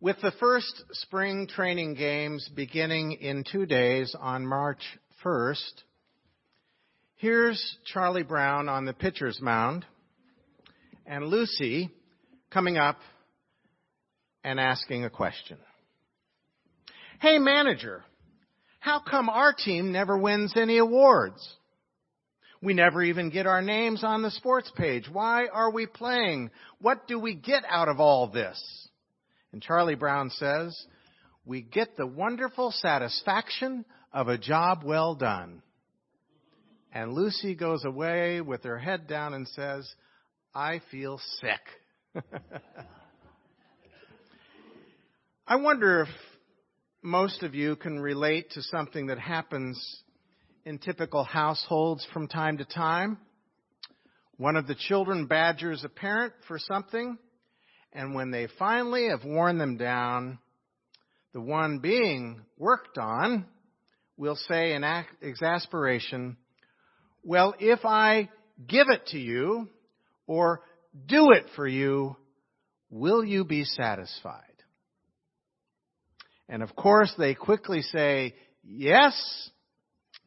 With the first spring training games beginning in two days on March 1st, here's Charlie Brown on the pitcher's mound and Lucy coming up and asking a question. Hey manager, how come our team never wins any awards? We never even get our names on the sports page. Why are we playing? What do we get out of all this? And Charlie Brown says, we get the wonderful satisfaction of a job well done. And Lucy goes away with her head down and says, I feel sick. I wonder if most of you can relate to something that happens in typical households from time to time. One of the children badgers a parent for something, and when they finally have worn them down, the one being worked on will say in exasperation, Well, if I give it to you or do it for you, will you be satisfied? And of course, they quickly say, Yes,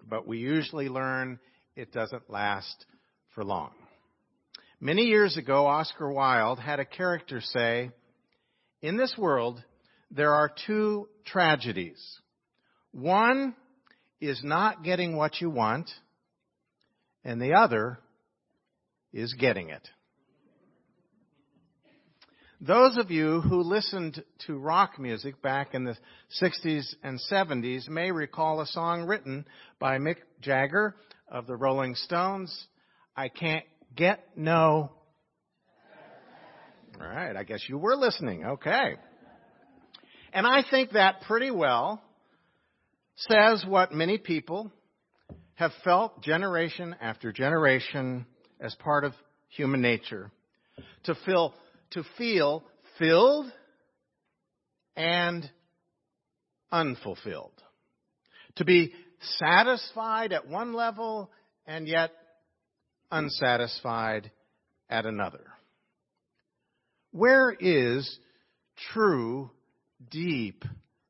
but we usually learn it doesn't last for long. Many years ago, Oscar Wilde had a character say, In this world, there are two tragedies. One is not getting what you want, and the other is getting it. Those of you who listened to rock music back in the 60s and 70s may recall a song written by Mick Jagger of the Rolling Stones, I Can't Get No. All right, I guess you were listening. Okay. And I think that pretty well says what many people have felt generation after generation as part of human nature. To feel to feel filled and unfulfilled. To be satisfied at one level and yet unsatisfied at another. Where is true, deep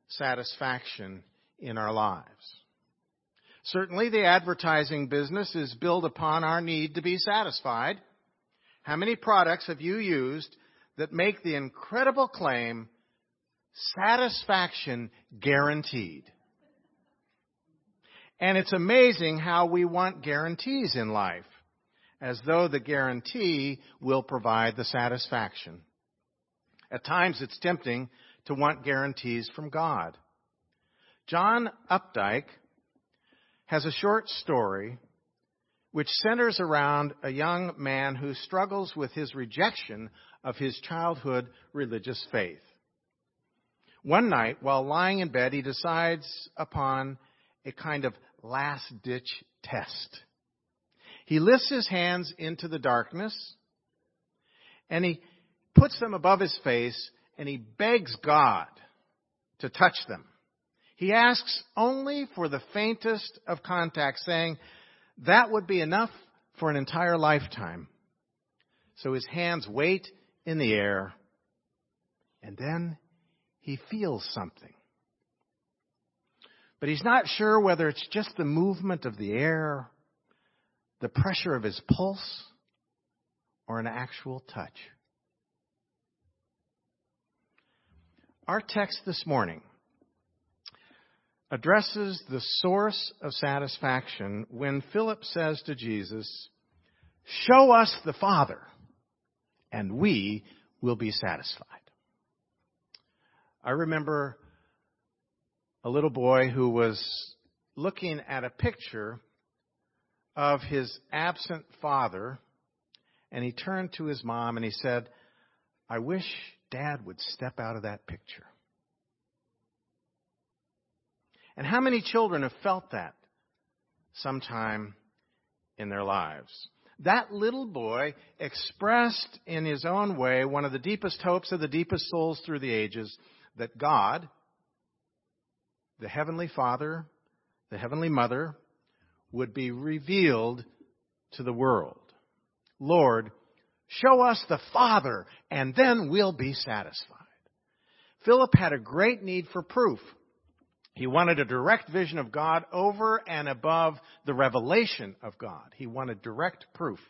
satisfaction in our lives? Certainly, the advertising business is built upon our need to be satisfied. How many products have you used that make the incredible claim satisfaction guaranteed. And it's amazing how we want guarantees in life, as though the guarantee will provide the satisfaction. At times it's tempting to want guarantees from God. John Updike has a short story which centers around a young man who struggles with his rejection of his childhood religious faith. One night, while lying in bed, he decides upon a kind of last ditch test. He lifts his hands into the darkness and he puts them above his face and he begs God to touch them. He asks only for the faintest of contact, saying that would be enough for an entire lifetime. So his hands wait in the air, and then he feels something. But he's not sure whether it's just the movement of the air, the pressure of his pulse, or an actual touch. Our text this morning addresses the source of satisfaction when Philip says to Jesus, Show us the Father, and we will be satisfied. I remember a little boy who was looking at a picture of his absent father, and he turned to his mom and he said, I wish dad would step out of that picture. And how many children have felt that sometime in their lives? that little boy expressed in his own way one of the deepest hopes of the deepest souls through the ages that God, the Heavenly Father, the Heavenly Mother, would be revealed to the world. Lord, show us the Father, and then we'll be satisfied. Philip had a great need for proof. He wanted a direct vision of God over and above the revelation of God. He wanted direct proof.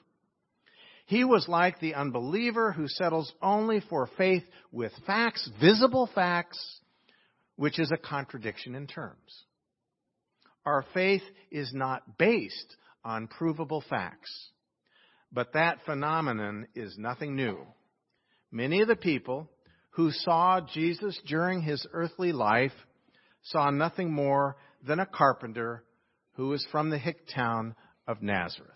He was like the unbeliever who settles only for faith with facts, visible facts, which is a contradiction in terms. Our faith is not based on provable facts, but that phenomenon is nothing new. Many of the people who saw Jesus during his earthly life saw nothing more than a carpenter who was from the hick town of Nazareth.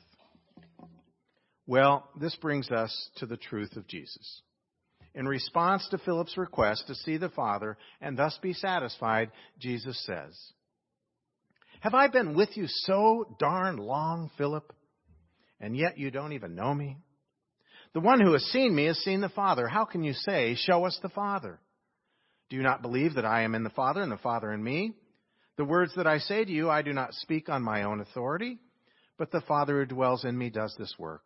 Well, this brings us to the truth of Jesus. In response to Philip's request to see the Father and thus be satisfied, Jesus says, Have I been with you so darn long, Philip, and yet you don't even know me? The one who has seen me has seen the Father. How can you say, Show us the Father? Do you not believe that I am in the Father and the Father in me? The words that I say to you, I do not speak on my own authority, but the Father who dwells in me does this work.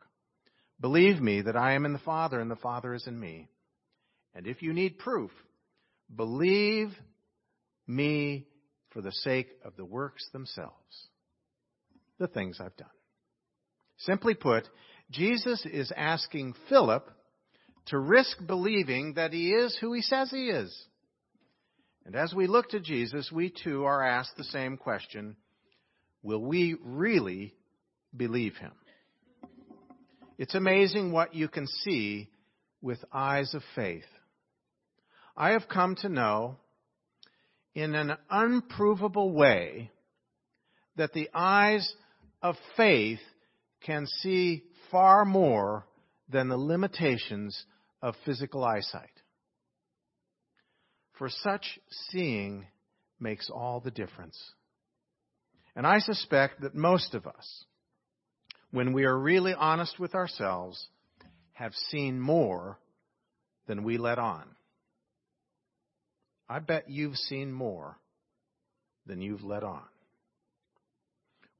Believe me that I am in the Father and the Father is in me. And if you need proof, believe me for the sake of the works themselves, the things I've done. Simply put, Jesus is asking Philip to risk believing that he is who he says he is. And as we look to Jesus, we too are asked the same question Will we really believe him? It's amazing what you can see with eyes of faith. I have come to know in an unprovable way that the eyes of faith can see far more than the limitations of physical eyesight. For such seeing makes all the difference. And I suspect that most of us, when we are really honest with ourselves, have seen more than we let on. I bet you've seen more than you've let on.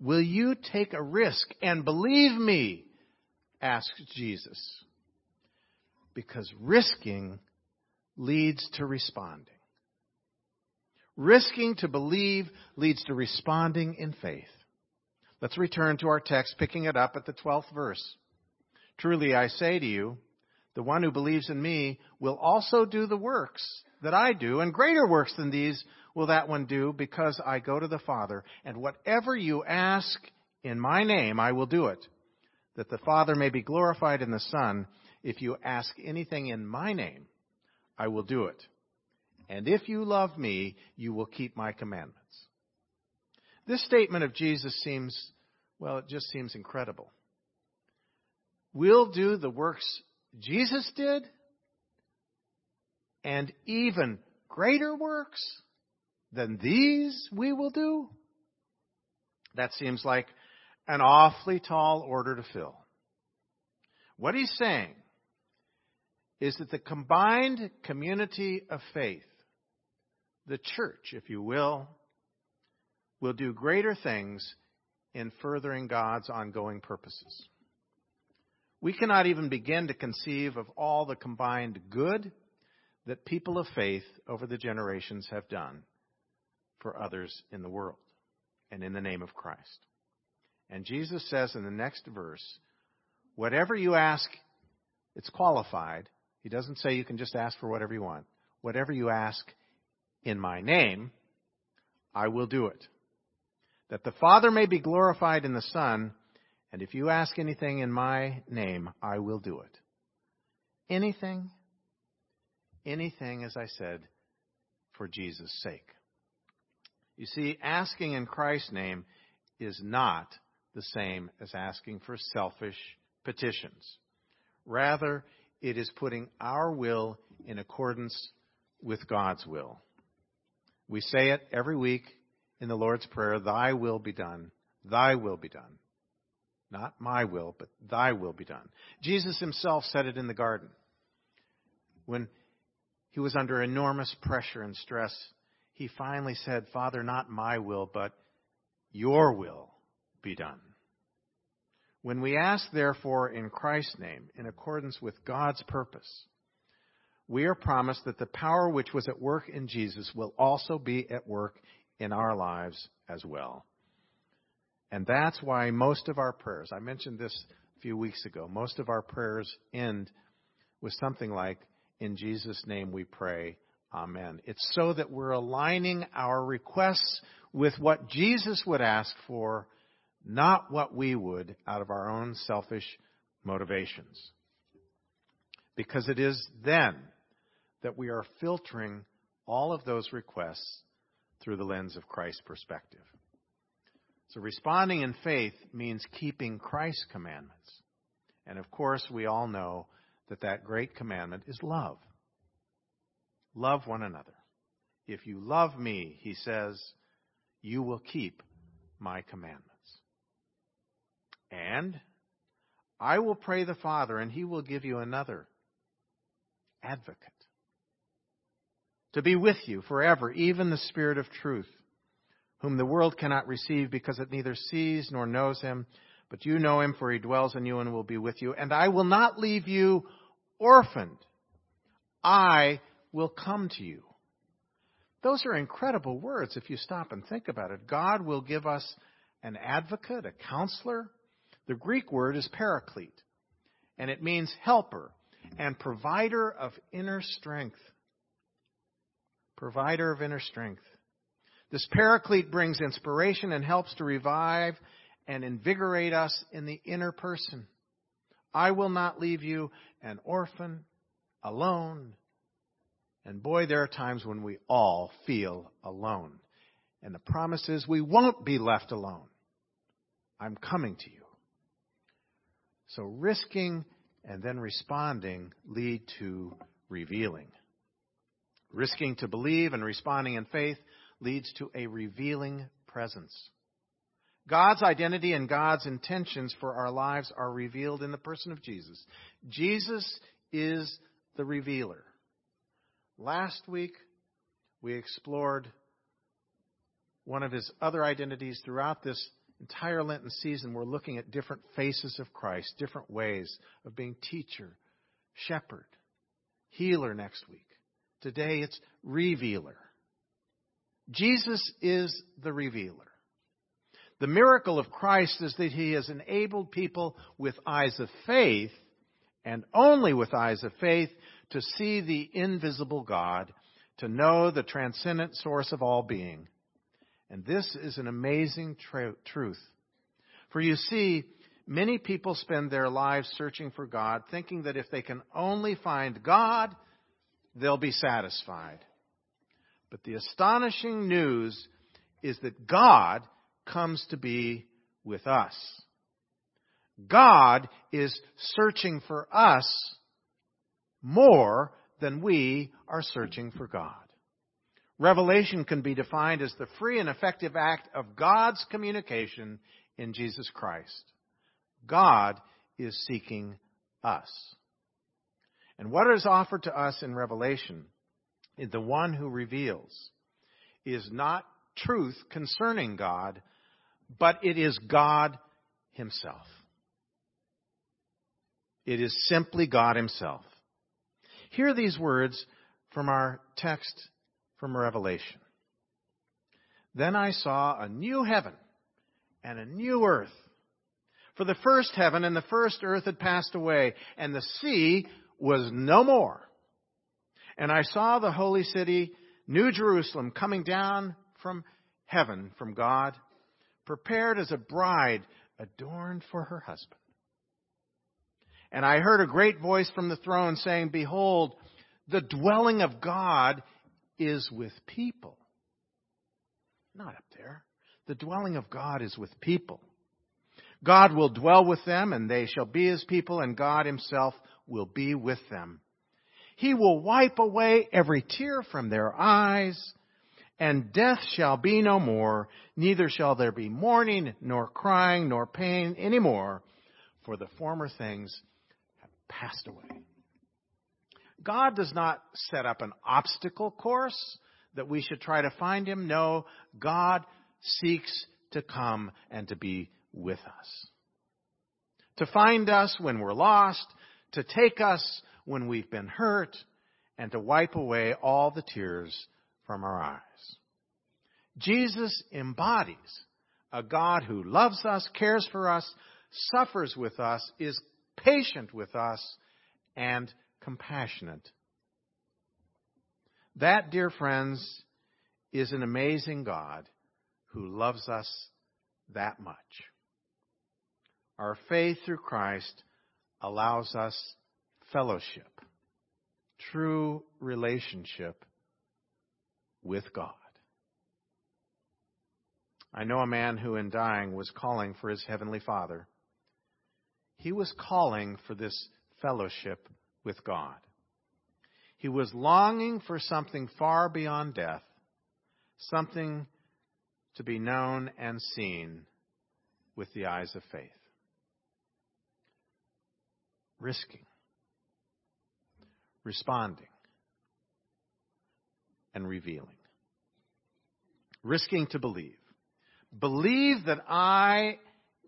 Will you take a risk and believe me? asked Jesus. Because risking leads to responding. Risking to believe leads to responding in faith. Let's return to our text, picking it up at the 12th verse. Truly I say to you, the one who believes in me will also do the works that I do, and greater works than these will that one do, because I go to the Father. And whatever you ask in my name, I will do it, that the Father may be glorified in the Son. If you ask anything in my name, I will do it. And if you love me, you will keep my commandments. This statement of Jesus seems, well, it just seems incredible. We'll do the works Jesus did, and even greater works than these we will do? That seems like an awfully tall order to fill. What he's saying is that the combined community of faith, the church, if you will, will do greater things in furthering God's ongoing purposes. We cannot even begin to conceive of all the combined good that people of faith over the generations have done for others in the world and in the name of Christ. And Jesus says in the next verse, whatever you ask, it's qualified he doesn't say you can just ask for whatever you want. Whatever you ask in my name, I will do it. That the Father may be glorified in the Son, and if you ask anything in my name, I will do it. Anything, anything, as I said, for Jesus' sake. You see, asking in Christ's name is not the same as asking for selfish petitions. Rather, it is putting our will in accordance with God's will. We say it every week in the Lord's Prayer Thy will be done, Thy will be done. Not my will, but Thy will be done. Jesus himself said it in the garden. When he was under enormous pressure and stress, he finally said, Father, not my will, but your will be done. When we ask, therefore, in Christ's name, in accordance with God's purpose, we are promised that the power which was at work in Jesus will also be at work in our lives as well. And that's why most of our prayers, I mentioned this a few weeks ago, most of our prayers end with something like, In Jesus' name we pray, Amen. It's so that we're aligning our requests with what Jesus would ask for, not what we would out of our own selfish motivations. Because it is then that we are filtering all of those requests through the lens of Christ's perspective. So responding in faith means keeping Christ's commandments. And of course, we all know that that great commandment is love. Love one another. If you love me, he says, you will keep my commandments. And I will pray the Father, and he will give you another advocate to be with you forever, even the Spirit of truth, whom the world cannot receive because it neither sees nor knows him. But you know him, for he dwells in you and will be with you. And I will not leave you orphaned. I will come to you. Those are incredible words if you stop and think about it. God will give us an advocate, a counselor. The Greek word is paraclete, and it means helper and provider of inner strength provider of inner strength. This paraclete brings inspiration and helps to revive and invigorate us in the inner person. I will not leave you an orphan, alone. And boy, there are times when we all feel alone. And the promise is we won't be left alone. I'm coming to you. So risking and then responding lead to revealing. Risking to believe and responding in faith leads to a revealing presence. God's identity and God's intentions for our lives are revealed in the person of Jesus. Jesus is the revealer. Last week, we explored one of his other identities throughout this entire Lenten season. We're looking at different faces of Christ, different ways of being teacher, shepherd, healer next week. Today it's revealer. Jesus is the revealer. The miracle of Christ is that he has enabled people with eyes of faith, and only with eyes of faith, to see the invisible God, to know the transcendent source of all being. And this is an amazing tr- truth. For you see, many people spend their lives searching for God, thinking that if they can only find God, they'll be satisfied. But the astonishing news is that God comes to be with us. God is searching for us more than we are searching for God. Revelation can be defined as the free and effective act of God's communication in Jesus Christ. God is seeking us. And what is offered to us in Revelation, the one who reveals, is not truth concerning God, but it is God Himself. It is simply God Himself. Hear these words from our text from Revelation. Then I saw a new heaven and a new earth. For the first heaven and the first earth had passed away, and the sea was no more. And I saw the holy city, New Jerusalem, coming down from heaven, from God, prepared as a bride adorned for her husband. And I heard a great voice from the throne saying, Behold, the dwelling of God is with people. Not up there. The dwelling of God is with people. God will dwell with them, and they shall be his people, and God himself will be with them. He will wipe away every tear from their eyes, and death shall be no more, neither shall there be mourning, nor crying, nor pain any more, for the former things have passed away. God does not set up an obstacle course that we should try to find Him. No, God seeks to come and to be with us. To find us when we're lost, to take us when we've been hurt, and to wipe away all the tears from our eyes. Jesus embodies a God who loves us, cares for us, suffers with us, is patient with us, and compassionate. That, dear friends, is an amazing God who loves us that much. Our faith through Christ allows us fellowship, true relationship with God. I know a man who, in dying, was calling for his heavenly Father. He was calling for this fellowship with God. He was longing for something far beyond death, something to be known and seen with the eyes of faith. Risking, responding, and revealing. Risking to believe. Believe that I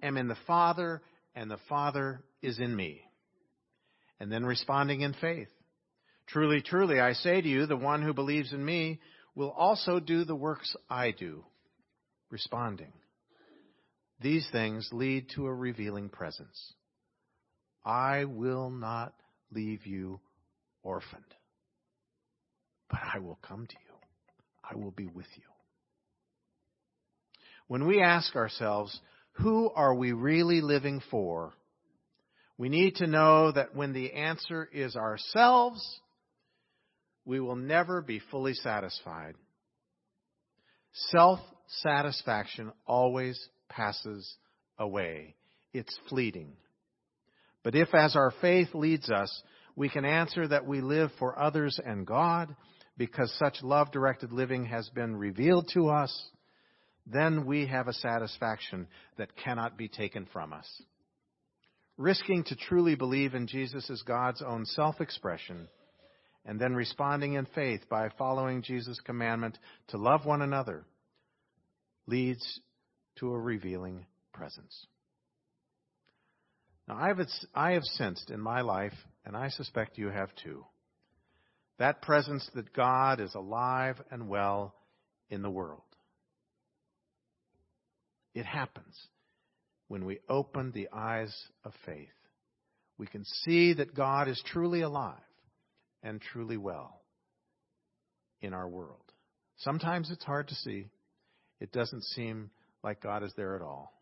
am in the Father and the Father is in me. And then responding in faith. Truly, truly, I say to you, the one who believes in me will also do the works I do responding. These things lead to a revealing presence. I will not leave you orphaned, but I will come to you. I will be with you. When we ask ourselves, who are we really living for? We need to know that when the answer is ourselves, we will never be fully satisfied. Self satisfaction always passes away. It's fleeting. But if, as our faith leads us, we can answer that we live for others and God, because such love directed living has been revealed to us, then we have a satisfaction that cannot be taken from us. Risking to truly believe in Jesus as God's own self expression, and then responding in faith by following Jesus' commandment to love one another leads to a revealing presence. Now, I have, I have sensed in my life, and I suspect you have too, that presence that God is alive and well in the world. It happens when we open the eyes of faith. We can see that God is truly alive and truly well in our world. Sometimes it's hard to see it doesn't seem like God is there at all.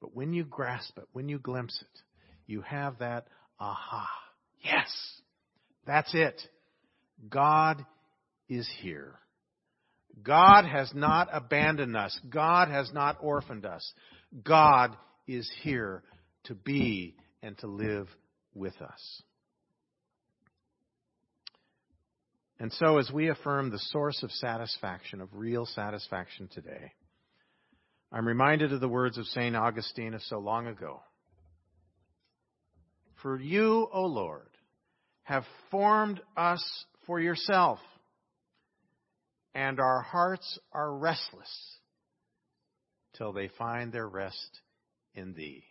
But when you grasp it, when you glimpse it, you have that aha. Yes, that's it. God is here. God has not abandoned us. God has not orphaned us. God is here to be and to live with us. And so, as we affirm the source of satisfaction, of real satisfaction today, I'm reminded of the words of St. Augustine of so long ago. For you, O Lord, have formed us for yourself, and our hearts are restless till they find their rest in Thee.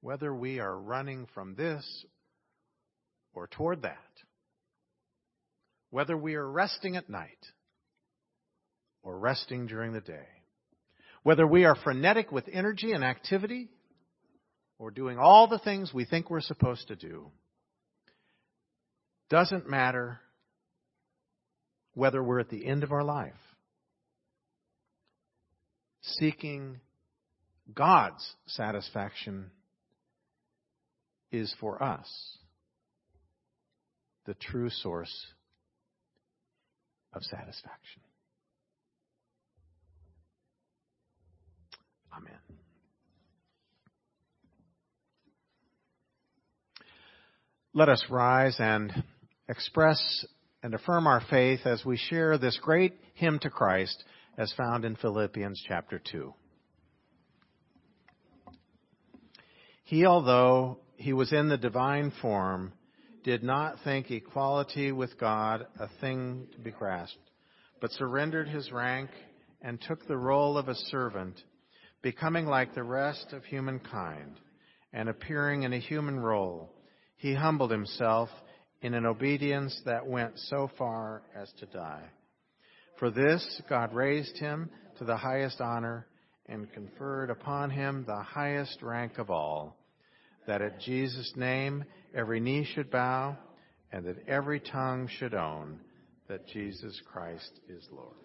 Whether we are running from this or toward that. Whether we are resting at night or resting during the day. Whether we are frenetic with energy and activity or doing all the things we think we're supposed to do. Doesn't matter whether we're at the end of our life. Seeking God's satisfaction is for us the true source of satisfaction. Amen. Let us rise and express and affirm our faith as we share this great hymn to Christ as found in Philippians chapter 2. He, although he was in the divine form, did not think equality with God a thing to be grasped, but surrendered his rank and took the role of a servant, becoming like the rest of humankind, and appearing in a human role, he humbled himself in an obedience that went so far as to die. For this, God raised him to the highest honor and conferred upon him the highest rank of all, that at Jesus' name every knee should bow and that every tongue should own that Jesus Christ is Lord.